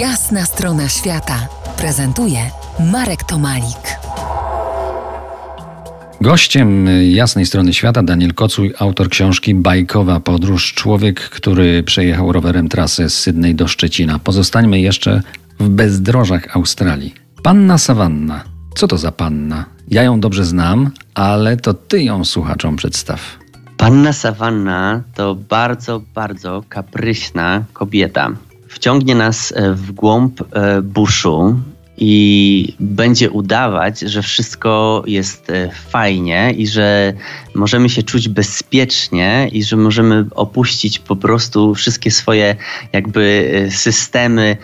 Jasna strona świata prezentuje Marek Tomalik. Gościem jasnej strony świata Daniel Kocuj, autor książki Bajkowa Podróż. Człowiek, który przejechał rowerem trasę z Sydney do Szczecina. Pozostańmy jeszcze w bezdrożach Australii. Panna Savanna. Co to za panna? Ja ją dobrze znam, ale to ty ją słuchaczom przedstaw. Panna Savanna to bardzo, bardzo kapryśna kobieta. Wciągnie nas e, w głąb e, buszu i będzie udawać, że wszystko jest e, fajnie i że możemy się czuć bezpiecznie i że możemy opuścić po prostu wszystkie swoje jakby systemy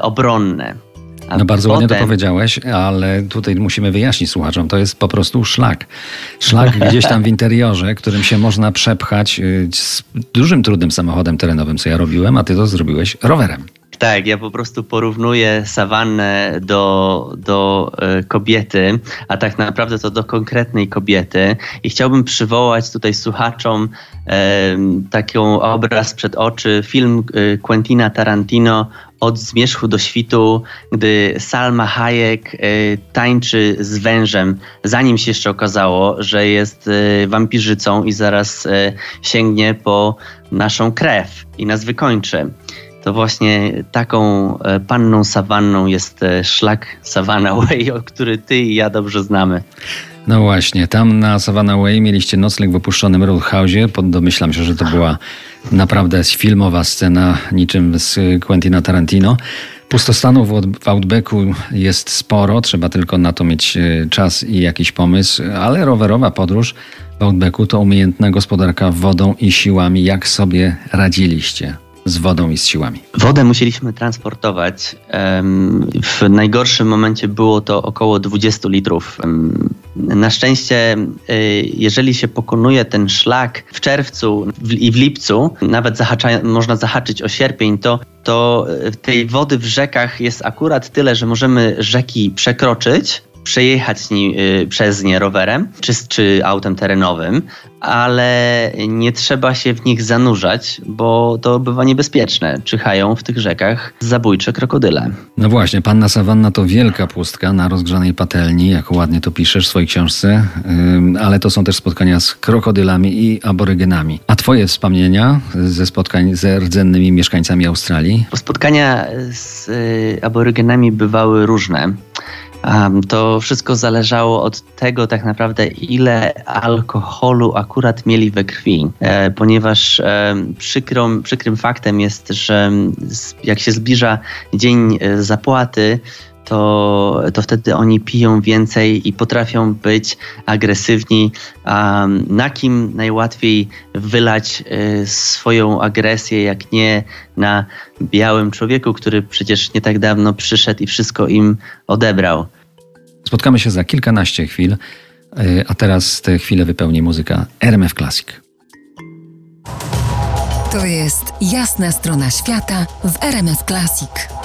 obronne. A no bardzo potem... ładnie to powiedziałeś, ale tutaj musimy wyjaśnić słuchaczom, to jest po prostu szlak. Szlak gdzieś tam w interiorze, którym się można przepchać y, z dużym trudnym samochodem terenowym, co ja robiłem, a ty to zrobiłeś rowerem. Tak, ja po prostu porównuję sawannę do, do e, kobiety, a tak naprawdę to do konkretnej kobiety. I chciałbym przywołać tutaj słuchaczom e, taki obraz przed oczy, film e, Quentina Tarantino od zmierzchu do świtu, gdy Salma Hayek y, tańczy z wężem, zanim się jeszcze okazało, że jest y, wampirzycą i zaraz y, sięgnie po naszą krew i nas wykończy to właśnie taką e, panną sawanną jest e, szlak Savannah Way, o który ty i ja dobrze znamy. No właśnie, tam na Savannah Way mieliście nocleg w opuszczonym Roadhouse'ie. Domyślam się, że to była naprawdę filmowa scena, niczym z Quentina Tarantino. Pustostanów w Outbacku jest sporo, trzeba tylko na to mieć e, czas i jakiś pomysł, ale rowerowa podróż w Outbacku to umiejętna gospodarka wodą i siłami. Jak sobie radziliście? z wodą i z siłami? Wodę musieliśmy transportować. W najgorszym momencie było to około 20 litrów. Na szczęście, y, jeżeli się pokonuje ten szlak w czerwcu i w lipcu, nawet zahacza, można zahaczyć o sierpień, to, to tej wody w rzekach jest akurat tyle, że możemy rzeki przekroczyć, przejechać nie, y, przez nie rowerem czy, czy autem terenowym, ale nie trzeba się w nich zanurzać, bo to bywa niebezpieczne. Czyhają w tych rzekach zabójcze krokodyle. No właśnie, panna sawanna to wielka pustka na rozgrzanej patelni, jak ładnie to piszesz w swojej książce, ale to są też spotkania z krokodylami i aborygenami. A twoje wspomnienia ze spotkań z rdzennymi mieszkańcami Australii? Spotkania z y, aborygenami bywały różne. To wszystko zależało od tego tak naprawdę, ile alkoholu akurat mieli we krwi, e, ponieważ przykrym, faktem jest, że jak się zbliża dzień e, zapłaty, to, to wtedy oni piją więcej i potrafią być agresywni. na kim najłatwiej wylać swoją agresję, jak nie na białym człowieku, który przecież nie tak dawno przyszedł i wszystko im odebrał. Spotkamy się za kilkanaście chwil, e, a teraz tę chwilę wypełni muzyka RMF Classic. To jest jasna strona świata w RMF Classic.